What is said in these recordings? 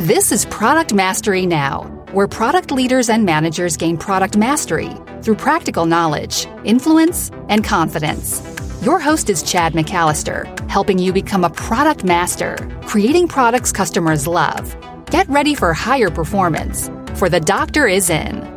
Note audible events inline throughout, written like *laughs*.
This is Product Mastery Now, where product leaders and managers gain product mastery through practical knowledge, influence, and confidence. Your host is Chad McAllister, helping you become a product master, creating products customers love. Get ready for higher performance, for the doctor is in.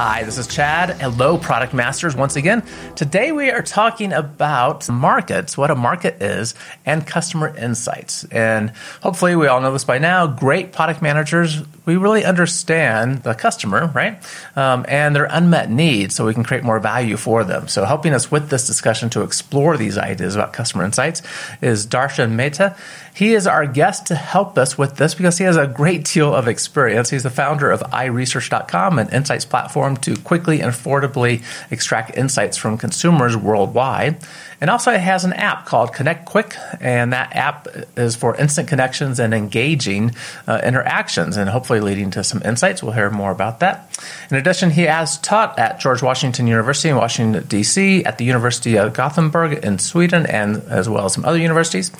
Hi, this is Chad. Hello, Product Masters. Once again, today we are talking about markets, what a market is, and customer insights. And hopefully, we all know this by now. Great product managers, we really understand the customer, right? Um, and their unmet needs so we can create more value for them. So, helping us with this discussion to explore these ideas about customer insights is Darshan Mehta. He is our guest to help us with this because he has a great deal of experience. He's the founder of iResearch.com, an insights platform to quickly and affordably extract insights from consumers worldwide. And also, it has an app called Connect Quick, and that app is for instant connections and engaging uh, interactions, and hopefully leading to some insights. We'll hear more about that. In addition, he has taught at George Washington University in Washington, D.C., at the University of Gothenburg in Sweden, and as well as some other universities.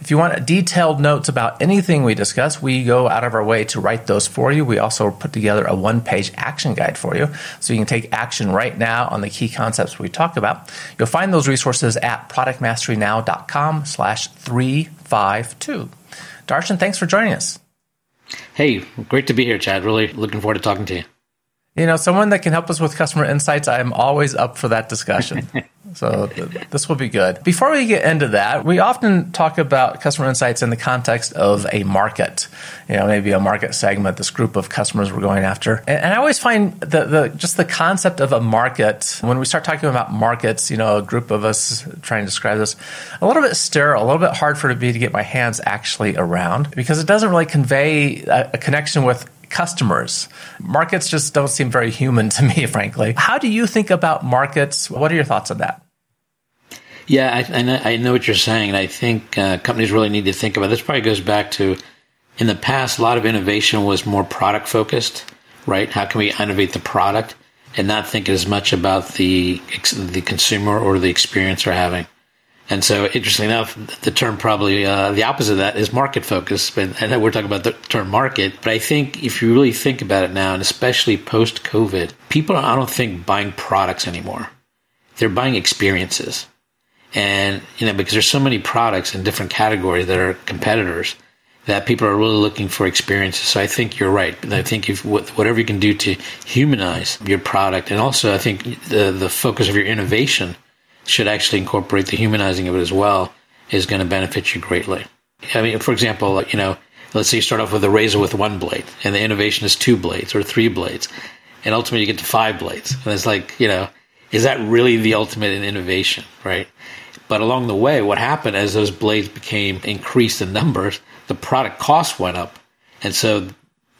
If you want detailed notes about anything we discuss, we go out of our way to write those for you. We also put together a one page action guide for you so you can take action right now on the key concepts we talk about. You'll find those resources at productmasterynow.com slash 352. Darshan, thanks for joining us. Hey, great to be here, Chad. Really looking forward to talking to you. You know, someone that can help us with customer insights, I'm always up for that discussion. *laughs* so th- this will be good. Before we get into that, we often talk about customer insights in the context of a market, you know, maybe a market segment, this group of customers we're going after. And, and I always find the, the just the concept of a market, when we start talking about markets, you know, a group of us trying to describe this, a little bit sterile, a little bit hard for me to get my hands actually around because it doesn't really convey a, a connection with customers. Markets just don't seem very human to me, *laughs* frankly. How do you think about markets? What are your thoughts on that? Yeah, I, I, know, I know, what you're saying, and I think uh, companies really need to think about this. Probably goes back to in the past, a lot of innovation was more product focused, right? How can we innovate the product and not think as much about the the consumer or the experience they're having? And so, interestingly enough, the term probably uh, the opposite of that is market focus. And we're talking about the term market, but I think if you really think about it now, and especially post COVID, people are, I don't think, buying products anymore. They're buying experiences. And, you know, because there's so many products in different categories that are competitors that people are really looking for experiences. So I think you're right. I think if whatever you can do to humanize your product, and also I think the, the focus of your innovation should actually incorporate the humanizing of it as well is going to benefit you greatly. I mean, for example, you know, let's say you start off with a razor with one blade and the innovation is two blades or three blades and ultimately you get to five blades. And it's like, you know, is that really the ultimate in innovation, right? But along the way, what happened as those blades became increased in numbers, the product cost went up. And so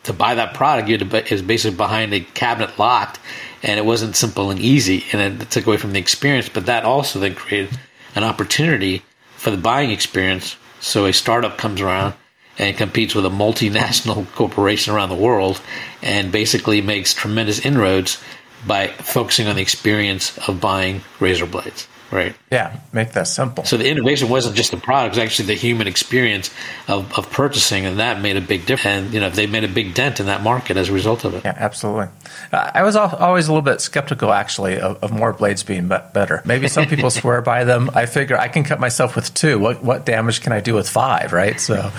to buy that product, you had to, was basically behind a cabinet locked and it wasn't simple and easy, and it took away from the experience. But that also then created an opportunity for the buying experience. So a startup comes around and competes with a multinational *laughs* corporation around the world, and basically makes tremendous inroads by focusing on the experience of buying razor blades right? Yeah, make that simple. So the innovation wasn't just the product; it was actually the human experience of, of purchasing, and that made a big difference. And you know, they made a big dent in that market as a result of it. Yeah, absolutely. Uh, I was always a little bit skeptical, actually, of, of more blades being better. Maybe some people *laughs* swear by them. I figure I can cut myself with two. What what damage can I do with five? Right. So *laughs*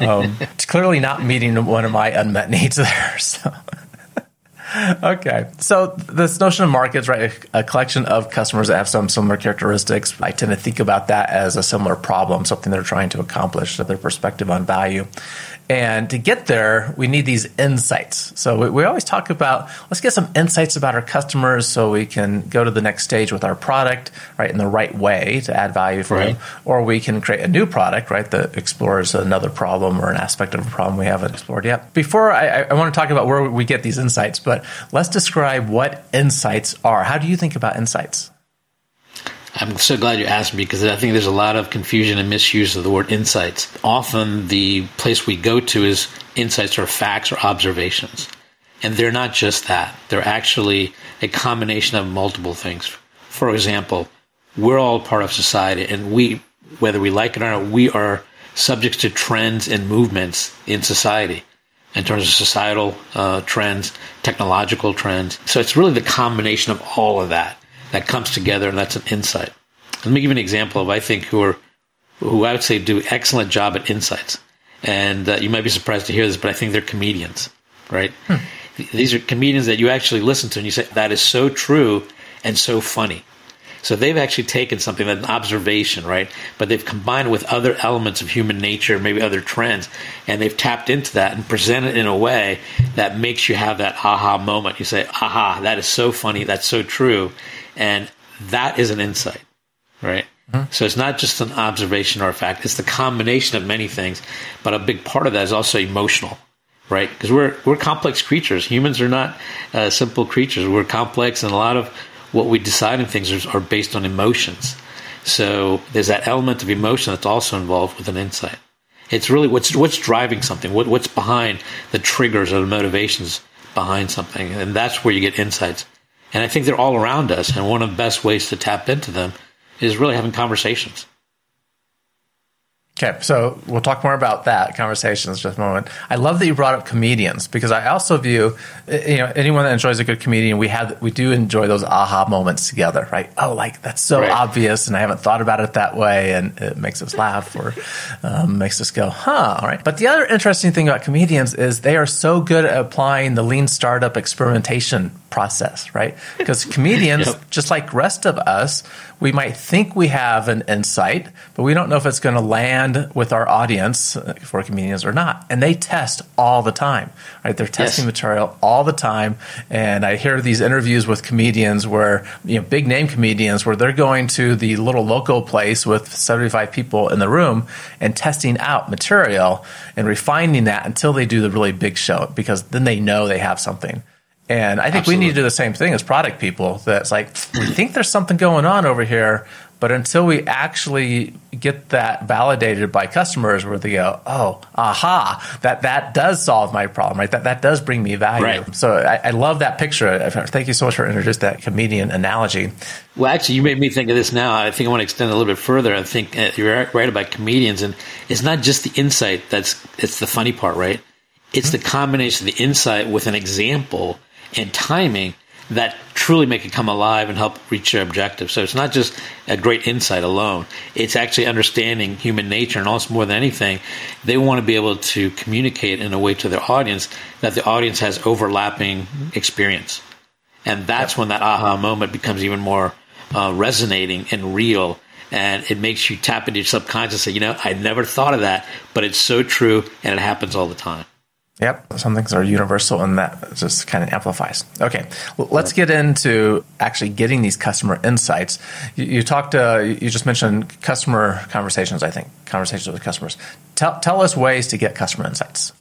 um, it's clearly not meeting one of my unmet needs there. *laughs* So okay. So this notion of markets, right? A collection of customers that have some similar characteristics. I tend to think about that as a similar problem, something they're trying to accomplish, their perspective on value. And to get there, we need these insights. So we, we, always talk about let's get some insights about our customers so we can go to the next stage with our product, right, in the right way to add value for right. them. Or we can create a new product, right, that explores another problem or an aspect of a problem we haven't explored yet. Before I, I want to talk about where we get these insights, but let's describe what insights are. How do you think about insights? I'm so glad you asked me because I think there's a lot of confusion and misuse of the word insights. Often the place we go to is insights or facts or observations. And they're not just that. They're actually a combination of multiple things. For example, we're all part of society and we, whether we like it or not, we are subject to trends and movements in society. In terms of societal uh, trends, technological trends. So it's really the combination of all of that that comes together, and that's an insight. Let me give you an example of I think who are who I would say do excellent job at insights. And uh, you might be surprised to hear this, but I think they're comedians, right? Hmm. These are comedians that you actually listen to and you say, that is so true and so funny. So they've actually taken something, an observation, right? But they've combined with other elements of human nature, maybe other trends, and they've tapped into that and presented it in a way that makes you have that aha moment. You say, aha, that is so funny, that's so true. And that is an insight, right? Mm-hmm. So it's not just an observation or a fact, it's the combination of many things. But a big part of that is also emotional right? Because we're we're complex creatures. Humans are not uh, simple creatures. We're complex, and a lot of what we decide in things are, are based on emotions. So there's that element of emotion that's also involved with an insight. It's really what's what's driving something, what, what's behind the triggers or the motivations behind something, and that's where you get insights. And I think they're all around us, and one of the best ways to tap into them is really having conversations. Okay, so we'll talk more about that conversations just a moment. I love that you brought up comedians because I also view, eh, you know, anyone that enjoys a good comedian, we have, we do enjoy those aha moments together, right? Oh, like that's so right. obvious, and I haven't thought about it that way, and it makes us laugh or um, makes us go, huh? All right. But the other interesting thing about comedians is they are so good at applying the lean startup experimentation process, right? Because comedians, *laughs* yep. just like rest of us, we might think we have an insight, but we don't know if it's going to land with our audience uh, for comedians or not. And they test all the time, right? They're testing yes. material all the time. And I hear these interviews with comedians where, you know, big name comedians where they're going to the little local place with 75 people in the room and testing out material and refining that until they do the really big show because then they know they have something. And I think Absolutely. we need to do the same thing as product people. That's like, *sniffs* we think there's something going on over here, but until we actually get that validated by customers where they go, oh, aha, that, that does solve my problem, right? That, that does bring me value. Right. So I, I, love that picture. Thank you so much for introducing that comedian analogy. Well, actually, you made me think of this now. I think I want to extend a little bit further. I think uh, you're right about comedians. And it's not just the insight that's, it's the funny part, right? It's mm-hmm. the combination of the insight with an example – and timing that truly make it come alive and help reach your objective. So it's not just a great insight alone. It's actually understanding human nature and also more than anything, they want to be able to communicate in a way to their audience that the audience has overlapping experience. And that's when that aha moment becomes even more uh, resonating and real. And it makes you tap into your subconscious and say, you know, I never thought of that, but it's so true and it happens all the time. Yep, some things are universal and that just kind of amplifies. Okay, well, let's get into actually getting these customer insights. You, you talked, uh, you just mentioned customer conversations, I think, conversations with customers. Tell, tell us ways to get customer insights.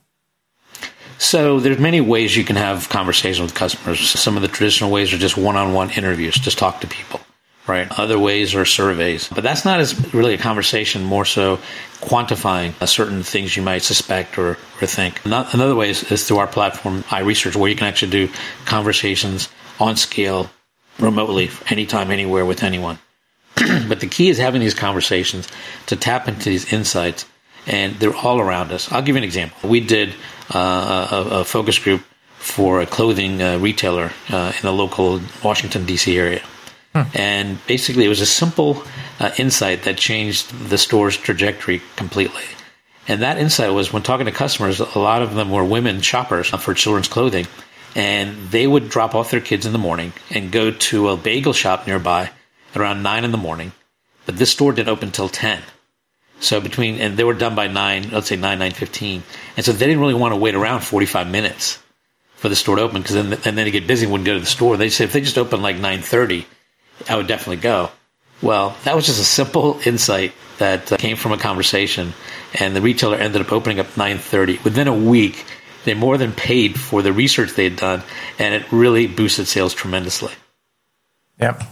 So there's many ways you can have conversations with customers. Some of the traditional ways are just one-on-one interviews, just talk to people right? Other ways are surveys. But that's not as really a conversation, more so quantifying certain things you might suspect or, or think. Not, another way is, is through our platform, iResearch, where you can actually do conversations on scale remotely, anytime, anywhere with anyone. *clears throat* but the key is having these conversations to tap into these insights, and they're all around us. I'll give you an example. We did uh, a, a, focus group for a clothing uh, retailer uh, in the local Washington, D.C. area And basically, it was a simple uh, insight that changed the store's trajectory completely. And that insight was when talking to customers, a lot of them were women shoppers for children's clothing. And they would drop off their kids in the morning and go to a bagel shop nearby around 9 in the morning. But this store didn't open until 10. So between, and they were done by 9, let's say 9, 9.15. And so they didn't really want to wait around 45 minutes for the store to open because then, and then they get busy and wouldn't go to the store. They say if they just open like 9.30, I would definitely go. Well, that was just a simple insight that uh, came from a conversation, and the retailer ended up opening up 9:30. Within a week, they more than paid for the research they had done, and it really boosted sales tremendously. Yep.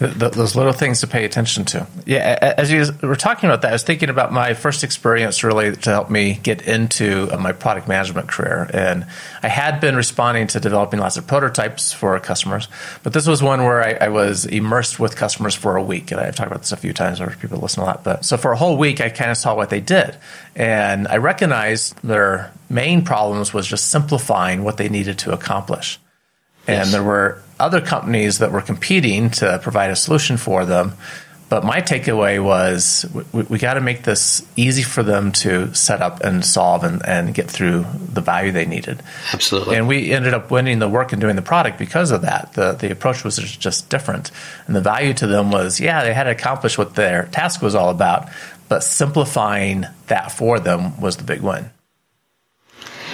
The, those little things to pay attention to. Yeah, as you were talking about that, I was thinking about my first experience really to help me get into uh, my product management career. And I had been responding to developing lots of prototypes for customers, but this was one where I, I was immersed with customers for a week. And I've talked about this a few times, where people listen a lot. But so for a whole week, I kind of saw what they did, and I recognized their main problems was just simplifying what they needed to accomplish. And there were other companies that were competing to provide a solution for them. But my takeaway was we, we got to make this easy for them to set up and solve and, and get through the value they needed. Absolutely. And we ended up winning the work and doing the product because of that. The, the approach was just different. And the value to them was, yeah, they had to accomplish what their task was all about, but simplifying that for them was the big win.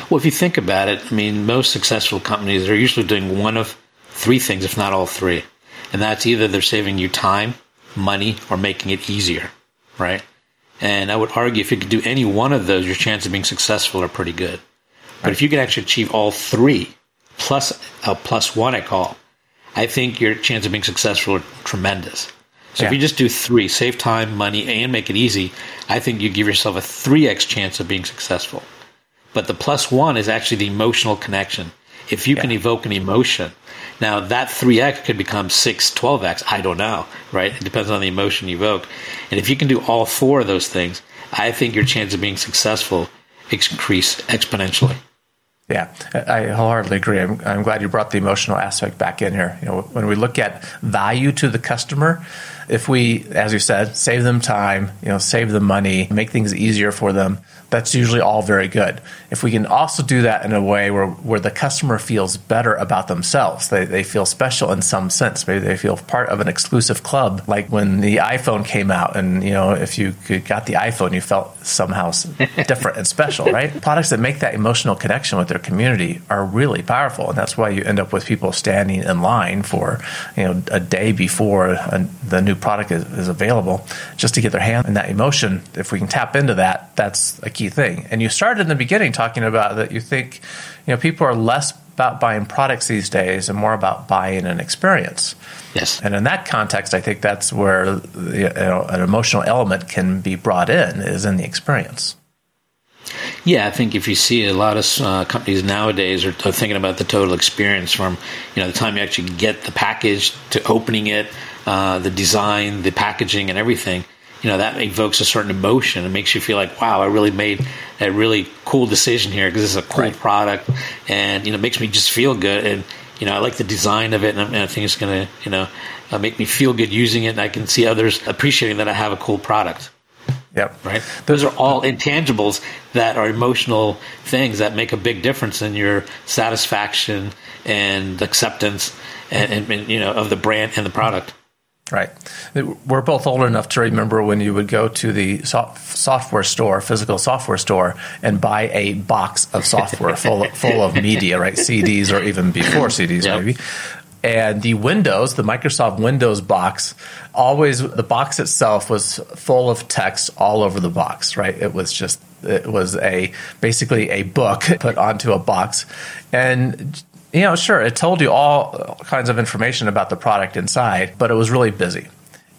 Well, if you think about it, I mean, most successful companies are usually doing one of three things, if not all three. And that's either they're saving you time, money, or making it easier, right? And I would argue if you could do any one of those, your chance of being successful are pretty good. But if you can actually achieve all three, plus a plus one, I call, I think your chance of being successful are tremendous. So yeah. if you just do three, save time, money, and make it easy, I think you give yourself a 3x chance of being successful. But the plus one is actually the emotional connection. If you yeah. can evoke an emotion, now that 3x could become 6, 12x. I don't know, right? It depends on the emotion you evoke. And if you can do all four of those things, I think your chance of being successful increase exponentially. Yeah, I wholeheartedly agree. I'm, I'm, glad you brought the emotional aspect back in here. You know, when we look at value to the customer, if we, as you said, save them time, you know, save them money, make things easier for them, that's usually all very good. If we can also do that in a way where, where the customer feels better about themselves, they, they feel special in some sense. Maybe they feel part of an exclusive club, like when the iPhone came out, and you know, if you got the iPhone, you felt somehow *laughs* different and special, right? Products that make that emotional connection with their community are really powerful, and that's why you end up with people standing in line for you know a day before a, the new product is, is available, just to get their hand in that emotion. If we can tap into that, that's a key thing. And you started in the beginning talking about that you think, you know, people are less about buying products these days and more about buying an experience. Yes. And in that context, I think that's where you know, an emotional element can be brought in is in the experience. Yeah, I think if you see a lot of uh, companies nowadays are, are, thinking about the total experience from you know the time you actually get the package to opening it, uh, the design, the packaging, and everything you know that evokes a certain emotion. It makes you feel like, wow, I really made a really cool decision here because this is a cool right. product, and you know, makes me just feel good. And you know, I like the design of it, and, I think it's going to, you know, uh, make me feel good using it, and I can see others appreciating that I have a cool product. Yep. Right. Those are all intangibles that are emotional things that make a big difference in your satisfaction and acceptance and, and, and you know of the brand and the product. Right. We're both old enough to remember when you would go to the software store, physical software store, and buy a box of software *laughs* full of, full of media, right? CDs or even before CDs, yep. maybe. And the Windows, the Microsoft Windows box, always the box itself was full of text all over the box, right? It was just it was a basically a book put onto a box, and you know, sure, it told you all kinds of information about the product inside, but it was really busy.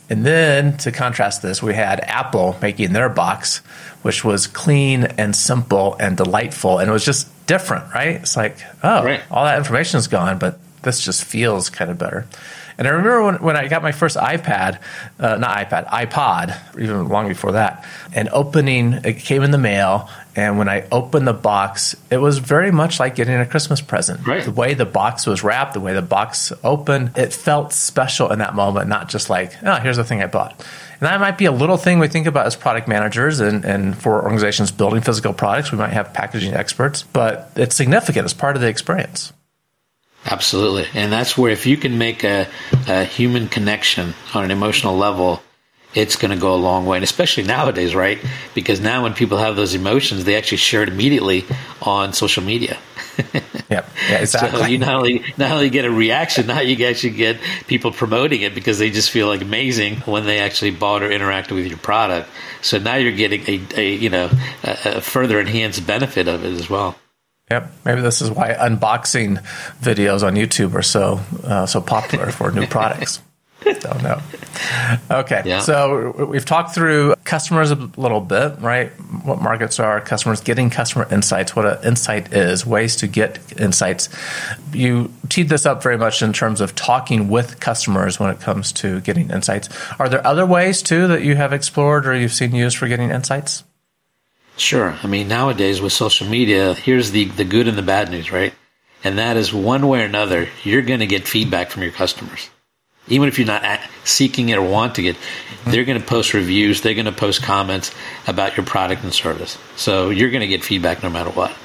And then to contrast this, we had Apple making their box, which was clean and simple and delightful. And it was just different, right? It's like, oh, right. all that information is gone, but this just feels kind of better. And I remember when, when I got my first iPad, uh, not iPad, iPod, even long before that, and opening, it came in the mail. And when I opened the box, it was very much like getting a Christmas present. Right. The way the box was wrapped, the way the box opened, it felt special in that moment, not just like, oh, here's the thing I bought. And that might be a little thing we think about as product managers and, and for organizations building physical products. We might have packaging experts, but it's significant as part of the experience. Absolutely. And that's where if you can make a, a human connection on an emotional level, it's going to go a long way. And especially nowadays, right? Because now when people have those emotions, they actually share it immediately on social media. *laughs* yep. Yeah, *laughs* exactly. So you not only not only get a reaction, now you actually get people promoting it because they just feel like amazing when they actually bought or interacted with your product. So now you're getting a, a you know a, a further enhanced benefit of it as well. Yep, maybe this is why unboxing videos on YouTube are so uh, so popular for new *laughs* products. Don't know. Okay. Yeah. So we've talked through customers a little bit, right? What markets are customers getting customer insights, what an insight is, ways to get insights. You teed this up very much in terms of talking with customers when it comes to getting insights. Are there other ways too that you have explored or you've seen used for getting insights? Sure. I mean, nowadays with social media, here's the, the good and the bad news, right? And that is one way or another, you're going to get feedback from your customers even if you're not seeking it or want to get, they're going to post reviews, they're going to post comments about your product and service. So you're going to get feedback no matter what.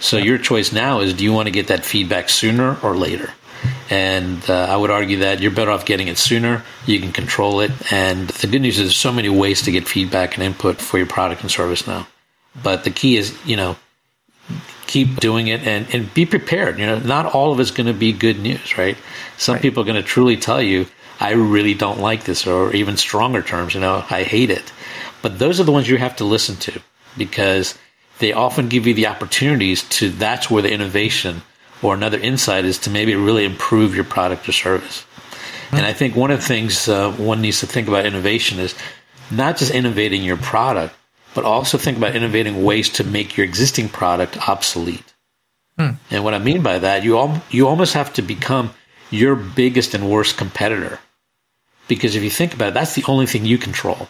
So your choice now is do you want to get that feedback sooner or later? And uh, I would argue that you're better off getting it sooner. You can control it. And the good news is there's so many ways to get feedback and input for your product and service now. But the key is, you know, keep doing it and, and be prepared. You know, not all of it's going to be good news, right? Some right. people are going to truly tell you, I really don't like this, or even stronger terms, you know, I hate it. But those are the ones you have to listen to because they often give you the opportunities to, that's where the innovation or another insight is to maybe really improve your product or service. Mm-hmm. And I think one of the things uh, one needs to think about innovation is not just innovating your product, but also think about innovating ways to make your existing product obsolete. Hmm. And what I mean by that, you al- you almost have to become your biggest and worst competitor. Because if you think about it, that's the only thing you control.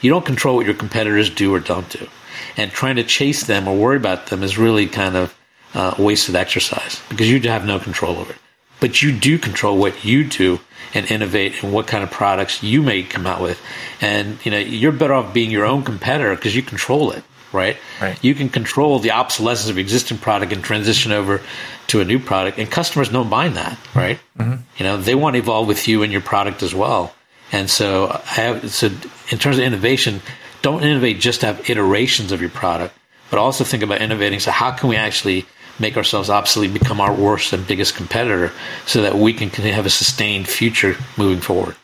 You don't control what your competitors do or don't do. And trying to chase them or worry about them is really kind of uh, wasted exercise because you have no control over it. But you do control what you do and innovate and what kind of products you may come out with. And you know, you're better off being your own competitor because you control it, right? Right. You can control the obsolescence of existing product and transition over to a new product, and customers don't mind that, right? Mm-hmm. You know, they want to evolve with you and your product as well. And so, I have, so in terms of innovation, don't innovate just to have iterations of your product, but also think about innovating. So, how can we actually make ourselves obsolete, become our worst and biggest competitor, so that we can have a sustained future moving forward.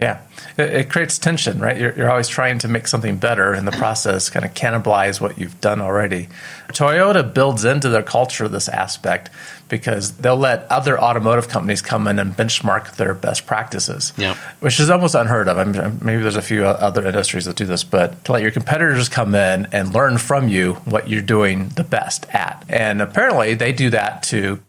Yeah, it, it creates tension, right? You're, you're, always trying to make something better in the *clears throat* process, kind of cannibalize what you've done already. Toyota builds into their culture this aspect because they'll let other automotive companies come in and benchmark their best practices, yeah. which is almost unheard of. I mean, maybe there's a few other industries that do this, but to let your competitors come in and learn from you what you're doing the best at. And apparently they do that to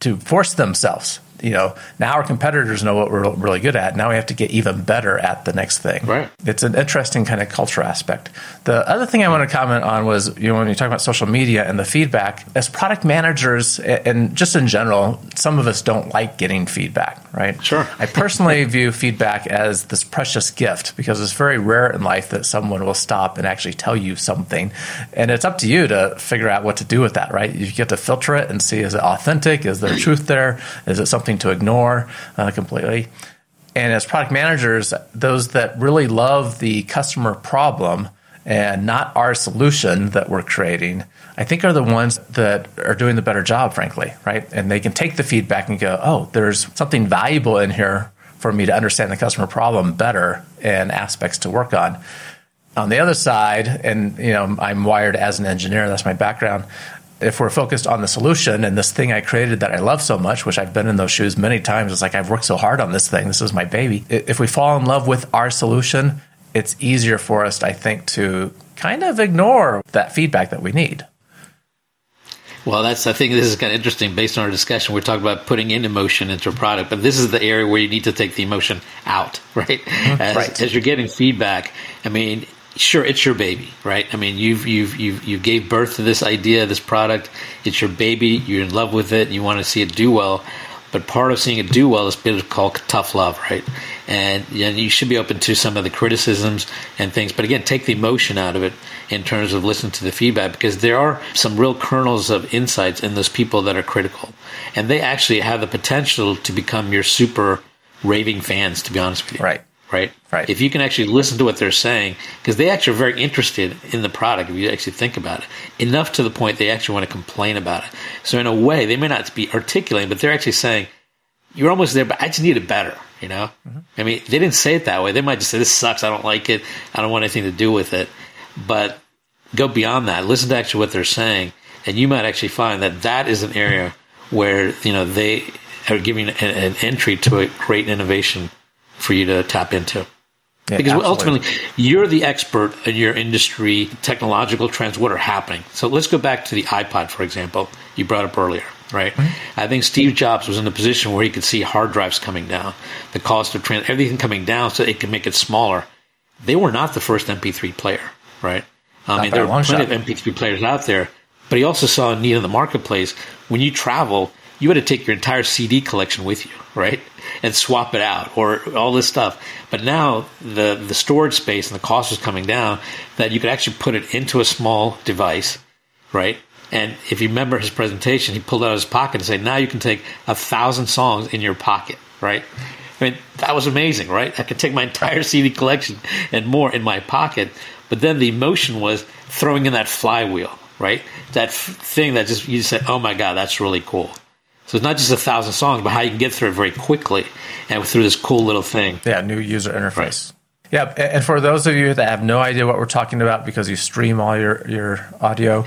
to force themselves you know, now our competitors know what we're really good at. Now we have to get even better at the next thing. Right. It's an interesting kind of culture aspect. The other thing I want to comment on was, you know, when you talk about social media and the feedback, as product managers and just in general, some of us don't like getting feedback, right? Sure. I personally view feedback as this precious gift because it's very rare in life that someone will stop and actually tell you something. And it's up to you to figure out what to do with that, right? You get to filter it and see is it authentic? Is there truth there? Is it something to ignore uh, completely. And as product managers, those that really love the customer problem and not our solution that we're creating, I think are the ones that are doing the better job, frankly, right? And they can take the feedback and go, oh, there's something valuable in here for me to understand the customer problem better and aspects to work on. On the other side, and you know, I'm wired as an engineer, that's my background if we're focused on the solution and this thing I created that I love so much, which I've been in those shoes many times, it's like I've worked so hard on this thing. This is my baby. If we fall in love with our solution, it's easier for us, I think, to kind of ignore that feedback that we need. Well, that's I think this is kind of interesting based on our discussion. We're talking about putting in emotion into a product, but this is the area where you need to take the emotion out, *laughs* right? Mm-hmm. As, right. as you're getting feedback, I mean, sure it's your baby right i mean you've you've you've you gave birth to this idea this product it's your baby you're in love with it you want to see it do well but part of seeing it do well is called tough love right and you, know, you should be open to some of the criticisms and things but again take the emotion out of it in terms of listening to the feedback because there are some real kernels of insights in those people that are critical and they actually have the potential to become your super raving fans to be honest with you right right? Right. If you can actually listen to what they're saying, because they actually are very interested in the product, if you actually think about it, enough to the point they actually want to complain about it. So in a way, they may not be articulating, but they're actually saying, "You're almost there, but I just need it better." You know, mm-hmm. I mean, they didn't say it that way. They might just say, "This sucks. I don't like it. I don't want anything to do with it." But go beyond that. Listen to actually what they're saying, and you might actually find that that is an area where you know they are giving an, an entry to a great innovation for you to tap into. Yeah, because absolutely. ultimately, you're the expert in your industry, technological trends, what are happening. So let's go back to the iPod, for example, you brought up earlier, right? I think Steve Jobs was in a position where he could see hard drives coming down, the cost of trans, everything coming down so it could make it smaller. They were not the first MP3 player, right? I mean, there are plenty shot. of MP3 players out there, but he also saw a need in the marketplace. When you travel, you had to take your entire CD collection with you, right? And swap it out or all this stuff. But now the, the storage space and the cost was coming down that you could actually put it into a small device, right? And if you remember his presentation, he pulled out of his pocket and said, now you can take a thousand songs in your pocket, right? I mean, that was amazing, right? I could take my entire *laughs* CD collection and more in my pocket. But then the emotion was throwing in that flywheel, right? That f- thing that just, you just said, oh my God, that's really cool. So it's not just a thousand songs, but how you can get through it very quickly and through this cool little thing. Yeah, new user interface. Yeah, a- and for those of you that have no idea what we're talking about because you stream all your your audio, uh,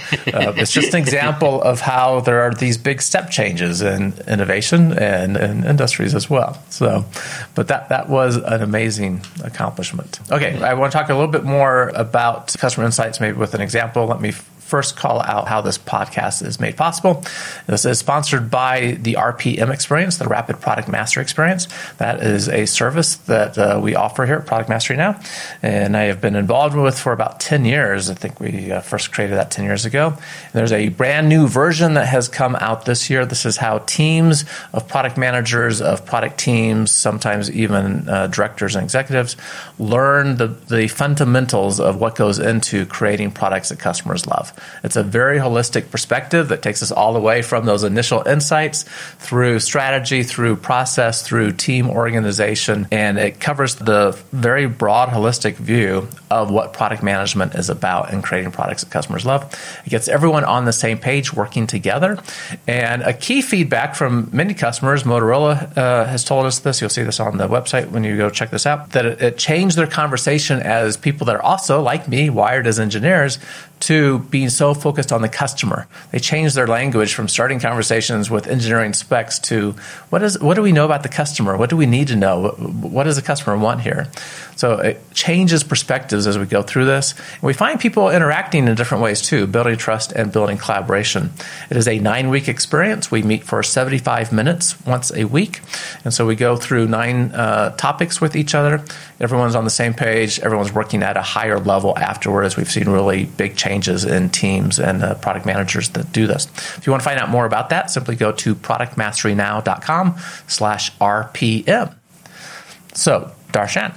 *laughs* it's just an example of how there are these big step changes in innovation and in industries as well. So, but that that was an amazing accomplishment. Okay, I want to talk a little bit more about customer insights, maybe with an example. Let me first call out how this podcast is made possible. This is sponsored by the RPM Experience, the Rapid Product Master Experience. That is a service that uh, we offer here at Product Mastery now, and I have been involved with for about 10 years. I think we uh, first created that 10 years ago. And there's a brand new version that has come out this year. This is how teams of product managers, of product teams, sometimes even uh, directors and executives learn the, the fundamentals of what goes into creating products that customers love. It's a very holistic perspective that takes us all the way from those initial insights through strategy, through process, through team organization, and it covers the very broad, holistic view of what product management is about and creating products that customers love. It gets everyone on the same page working together. And a key feedback from many customers, Motorola uh, has told us this, you'll see this on the website when you go check this out, that it, it changed their conversation as people that are also, like me, wired as engineers, to being so focused on the customer. They changed their language from starting conversations with engineering specs to what is what do we know about the customer? What do we need to know? What, what does the customer want here? So it changes perspectives as we go through this. And we find people interacting in different ways too, building trust and building collaboration. It is a nine week experience. We meet for 75 minutes once a week. And so we go through nine uh, topics with each other. Everyone's on the same page. Everyone's working at a higher level afterwards. We've seen really big changes in teams and uh, product managers that do this. If you want to find out more about that, simply go to productmasterynow.com slash RPM. So, Darshan,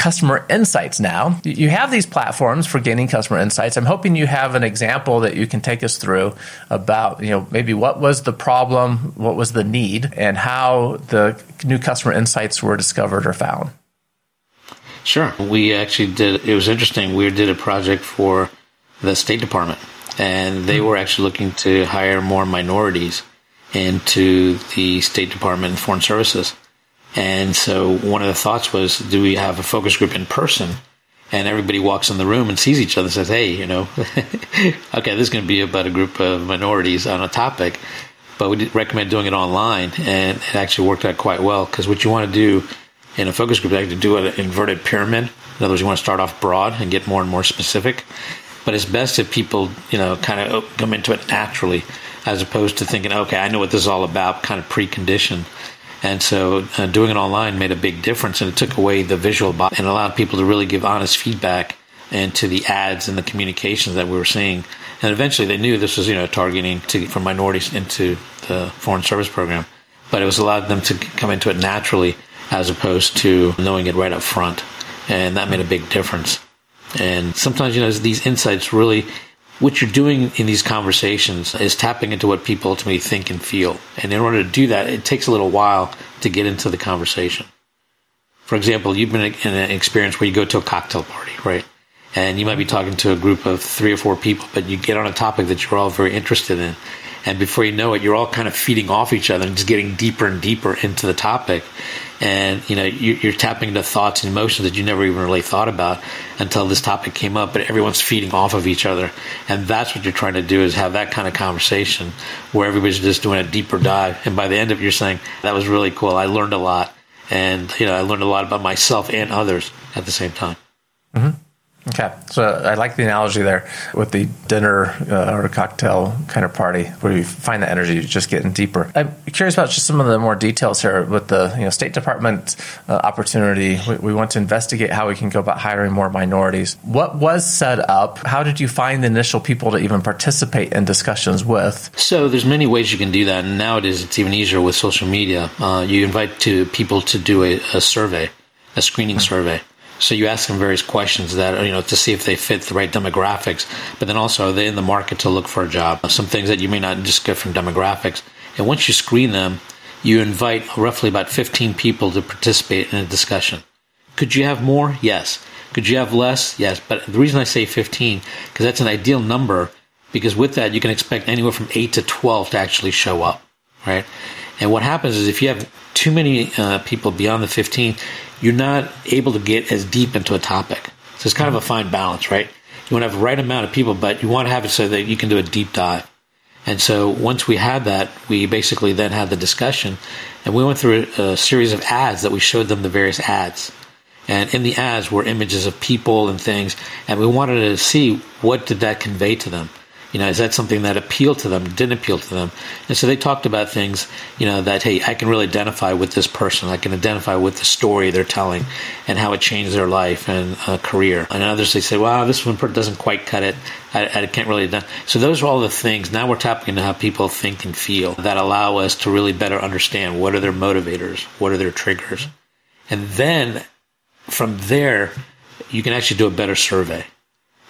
customer insights now. You have these platforms for gaining customer insights. I'm hoping you have an example that you can take us through about, you know, maybe what was the problem, what was the need, and how the new customer insights were discovered or found. Sure. We actually did, it was interesting. We did a project for the State Department, and they were actually looking to hire more minorities into the State Department and Foreign Services. And so one of the thoughts was, do we have a focus group in person? And everybody walks in the room and sees each other and says, hey, you know, *laughs* okay, this is going to be about a group of minorities on a topic. But we recommend doing it online, and it actually worked out quite well because what you want to do in a focus group is actually do an inverted pyramid. In other words, you want to start off broad and get more and more specific. But it's best if people, you know, kind of oh, come into it naturally as opposed to thinking, okay, I know what this is all about, kind of preconditioned. And so uh, doing it online made a big difference, and it took away the visual bo- and allowed people to really give honest feedback into the ads and the communications that we were seeing. And eventually, they knew this was you know targeting to from minorities into the foreign service program, but it was allowed them to come into it naturally as opposed to knowing it right up front, and that made a big difference. And sometimes you know these insights really what you're doing in these conversations is tapping into what people ultimately think and feel. And in order to do that, it takes a little while to get into the conversation. For example, you've been in an experience where you go to a cocktail party, right? And you might be talking to a group of three or four people, but you get on a topic that you're all very interested in. And before you know it, you're all kind of feeding off each other and just getting deeper and deeper into the topic. And you know you, are tapping into thoughts and emotions that you never even really thought about until this topic came up but everyone's feeding off of each other. And that's what you're trying to do is have that kind of conversation where everybody's just doing a deeper dive. And by the end of it you're saying that was really cool. I learned a lot. And you know i learned a lot about myself and others at the same time. Mm-hmm. Okay, so I like the analogy there with the dinner uh, or cocktail kind of party where you find the energy just getting deeper. I'm curious about just some of the more details here with the you know State Department uh, opportunity. We, we, want to investigate how we can go about hiring more minorities. What was set up? How did you find the initial people to even participate in discussions with? So there's many ways you can do that, and nowadays it's even easier with social media. Uh, you invite to people to do a, a survey, a screening mm-hmm. survey so you ask them various questions that you know to see if they fit the right demographics, but then also are they in the market to look for a job? Some things that you may not just get from demographics. And once you screen them, you invite roughly about 15 people to participate in a discussion. Could you have more? Yes. Could you have less? Yes. But the reason I say 15 because that's an ideal number because with that you can expect anywhere from 8 to 12 to actually show up, right? And what happens is if you have too many uh, people beyond the 15, you're not able to get as deep into a topic. So it's kind of a fine balance, right? You want to have the right amount of people, but you want to have it so that you can do a deep dive. And so once we had that, we basically then had the discussion, and we went through a, a series of ads that we showed them the various ads. And in the ads were images of people and things, and we wanted to see what did that convey to them. You know, is that something that appealed to them, didn't appeal to them? And so they talked about things, you know, that, hey, I can really identify with this person. I can identify with the story they're telling and how it changed their life and uh, career. And others, they say, wow, this one doesn't quite cut it. I, I can't really. Done. So those are all the things. Now we're tapping into how people think and feel that allow us to really better understand what are their motivators, what are their triggers. And then from there, you can actually do a better survey.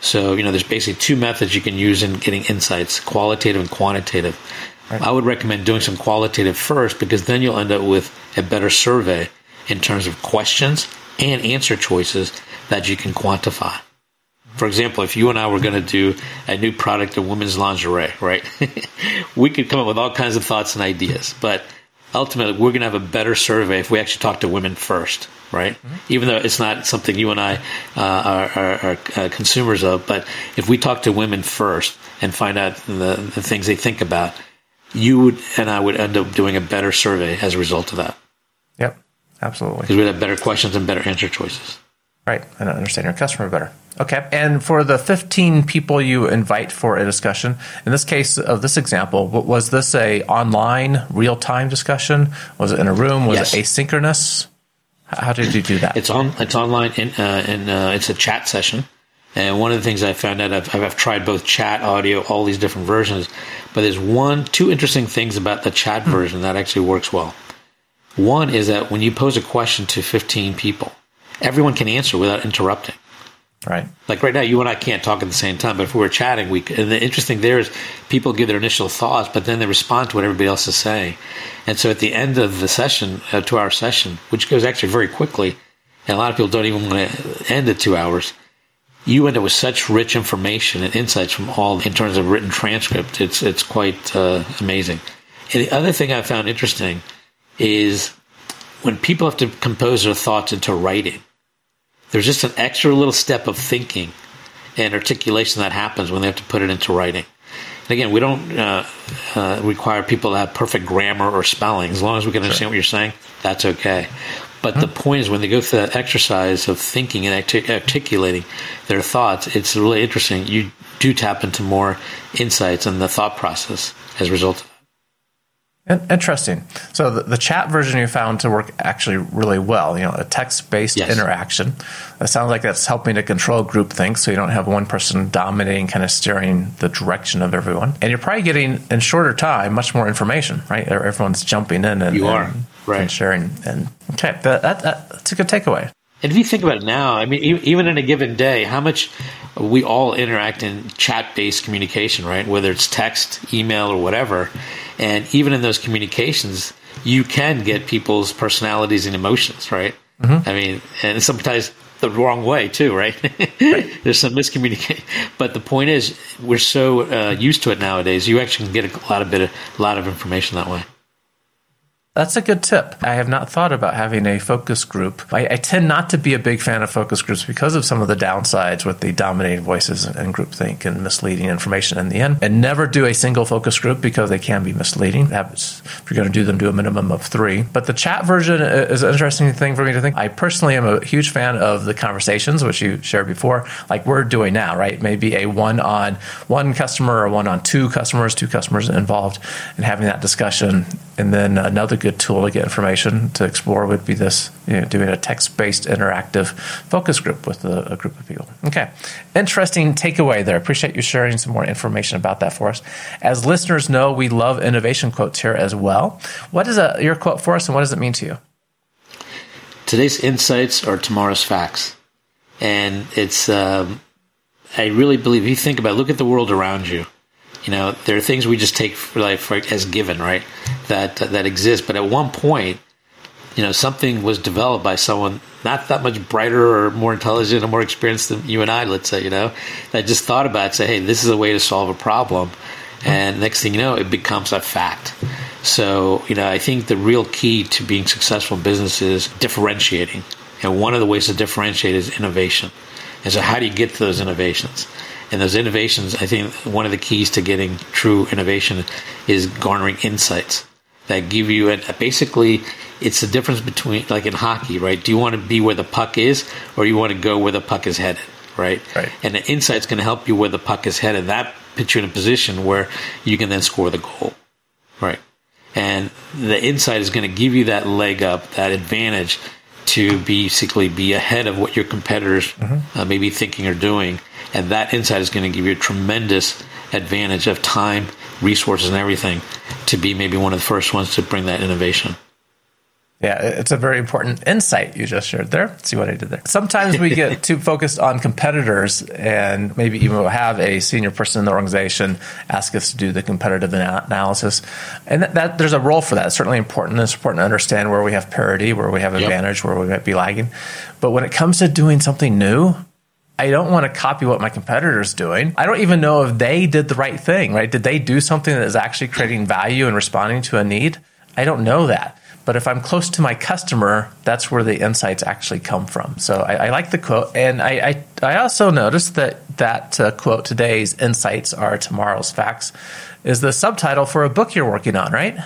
So, you know, there's basically two methods you can use in getting insights qualitative and quantitative. Right. I would recommend doing some qualitative first because then you'll end up with a better survey in terms of questions and answer choices that you can quantify. For example, if you and I were going to do a new product of women's lingerie, right? *laughs* we could come up with all kinds of thoughts and ideas, but ultimately we're going to have a better survey if we actually talk to women first right? Mm-hmm. Even though it's not something you and I uh, are, are, are uh, consumers of, but if we talk to women first and find out the, the things they think about, you would and I would end up doing a better survey as a result of that. Yep, absolutely. Because we'd have better questions and better answer choices. Right, and understand your customer better. Okay, and for the 15 people you invite for a discussion, in this case of this example, was this a online real time discussion? Was it in a room? Was yes. it asynchronous? How did you do that? It's on. It's online, in, uh, and uh, it's a chat session. And one of the things I found out, I've, I've, tried both chat, audio, all these different versions, but there's one, two interesting things about the chat hmm. version that actually works well. One is that when you pose a question to 15 people, everyone can answer without interrupting. Right. Like right now, you and I can't talk at the same time, but if we were chatting, we and the interesting there is people give their initial thoughts, but then they respond to what everybody else is saying. And so at the end of the session, uh, two hour session, which goes actually very quickly, and a lot of people don't even want to end at two hours, you end up with such rich information and insights from all in terms of written transcript. It's it's quite uh, amazing. And the other thing I found interesting is when people have to compose their thoughts into writing there's just an extra little step of thinking and articulation that happens when they have to put it into writing. And again, we don't uh, uh, require people to have perfect grammar or spelling. As long as we can understand sure. what you're saying, that's okay. But the point is, when they go through that exercise of thinking and articulating their thoughts, it's really interesting. You do tap into more insights and in the thought process as a result Interesting. So the, the, chat version you found to work actually really well. You know, a text-based yes. interaction. It sounds like that's helping to control group things, so you don't have one person dominating, kind of steering the direction of everyone. And you're probably getting in shorter time much more information, right? Everyone's jumping in and you are and, right and sharing. And okay, that, that, that's a good takeaway. And if you think about it now, I mean, even in a given day, how much we all interact in chat-based communication, right? Whether it's text, email, or whatever and even in those communications, you can get people's personalities and emotions, right? Mm-hmm. I mean, and sometimes the wrong way too, right? right. *laughs* There's some miscommunication, but the point is, we're so uh, used to it nowadays. You actually can get a lot of bit, of, a lot of information that way. That's a good tip. I have not thought about having a focus group. I, I, tend not to be a big fan of focus groups because of some of the downsides with the dominating voices and groupthink and misleading information in the end. And never do a single focus group because they can be misleading. if you're going to do them, do a minimum of three. But the chat version uh, is an interesting thing for me to think. I personally am a huge fan of the conversations, which you shared before, like we're doing now, right? Maybe a one on one customer or one on two customers, two customers involved, and having that discussion. And then another good tool to get information to explore would be this you know, doing a text based interactive focus group with a, a, group of people. Okay, interesting takeaway there. Appreciate you sharing some more information about that for us. As listeners know, we love innovation quotes here as well. What is a, your quote for us, and what does it mean to you? Today's insights are tomorrow's facts, and it's. Um, I really believe if you think about, it, look at the world around you you know, there are things we just take for like for, as given, right? That that exist. But at one point, you know, something was developed by someone not that much brighter or more intelligent or more experienced than you and I. Let's say, you know, that just thought about it, say, hey, this is a way to solve a problem, and next thing you know, it becomes a fact. So, you know, I think the real key to being successful in business is differentiating. And one of the ways to differentiate is innovation. And so, how do you get to those innovations? And those innovations, I think one of the keys to getting true innovation is garnering insights that give you, and basically, it's the difference between, like in hockey, right? Do you want to be where the puck is, or you want to go where the puck is headed, right? Right. And the insight's going to help you where the puck is headed. That puts you in a position where you can then score the goal, right? And the insight is going to give you that leg up, that advantage to basically be ahead of what your competitors mm-hmm. uh, may be thinking or doing and that insight is going to give you a tremendous advantage of time, resources, and everything to be maybe one of the first ones to bring that innovation. Yeah, it's a very important insight you just shared there. See what I did there. Sometimes we get *laughs* too focused on competitors and maybe even we'll have a senior person in the organization ask us to do the competitive analysis. And that, that, there's a role for that. It's certainly important. It's important to understand where we have parity, where we have advantage, yep. where we might be lagging. But when it comes to doing something new, I don't want to copy what my competitor's doing. I don't even know if they did the right thing, right? Did they do something that is actually creating value and responding to a need? I don't know that. But if I'm close to my customer, that's where the insights actually come from. So I, I like the quote. And I, I, I also noticed that that uh, quote, today's insights are tomorrow's facts, is the subtitle for a book you're working on, right?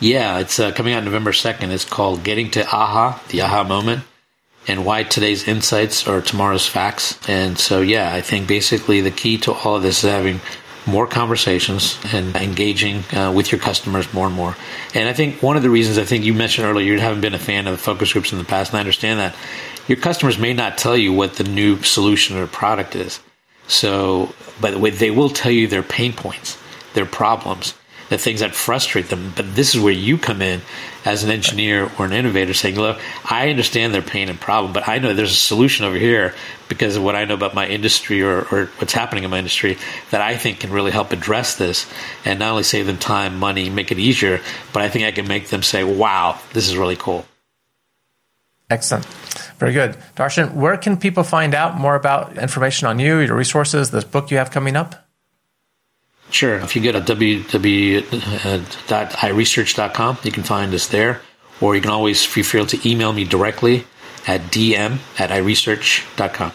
Yeah, it's uh, coming out November 2nd. It's called Getting to Aha, the Aha Moment and why today's insights are tomorrow's facts. And so, yeah, I think basically the key to all of this is having more conversations and engaging uh, with your customers more and more. And I think one of the reasons I think you mentioned earlier you haven't been a fan of focus groups in the past, and I understand that your customers may not tell you what the new solution or product is. So, but they will tell you their pain points, their problems the things that frustrate them. But this is where you come in as an engineer or an innovator saying, look, I understand their pain and problem, but I know there's a solution over here because of what I know about my industry or, or what's happening in my industry that I think can really help address this and not only save them time, money, make it easier, but I think I can make them say, wow, this is really cool. Excellent. Very good. Darshan, where can people find out more about information on you, your resources, this book you have coming up? Sure. If you go to www.iresearch.com, you can find us there. Or you can always feel free to email me directly at dm at iresearch.com.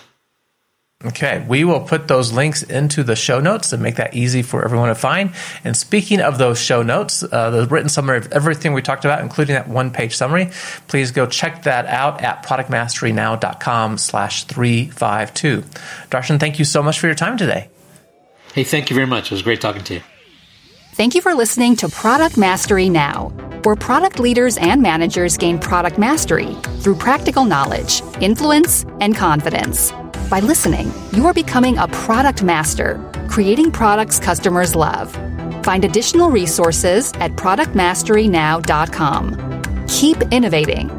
Okay, we will put those links into the show notes and make that easy for everyone to find. And speaking of those show notes, uh, the written summary of everything we talked about, including that one page summary, please go check that out at productmasterynow.com slash 352. Darshan, thank you so much for your time today. Hey, thank you very much. It was great talking to you. Thank you for listening to Product Mastery Now, where product leaders and managers gain product mastery through practical knowledge, influence, and confidence. By listening, you are becoming a product master, creating products customers love. Find additional resources at productmasterynow.com. Keep innovating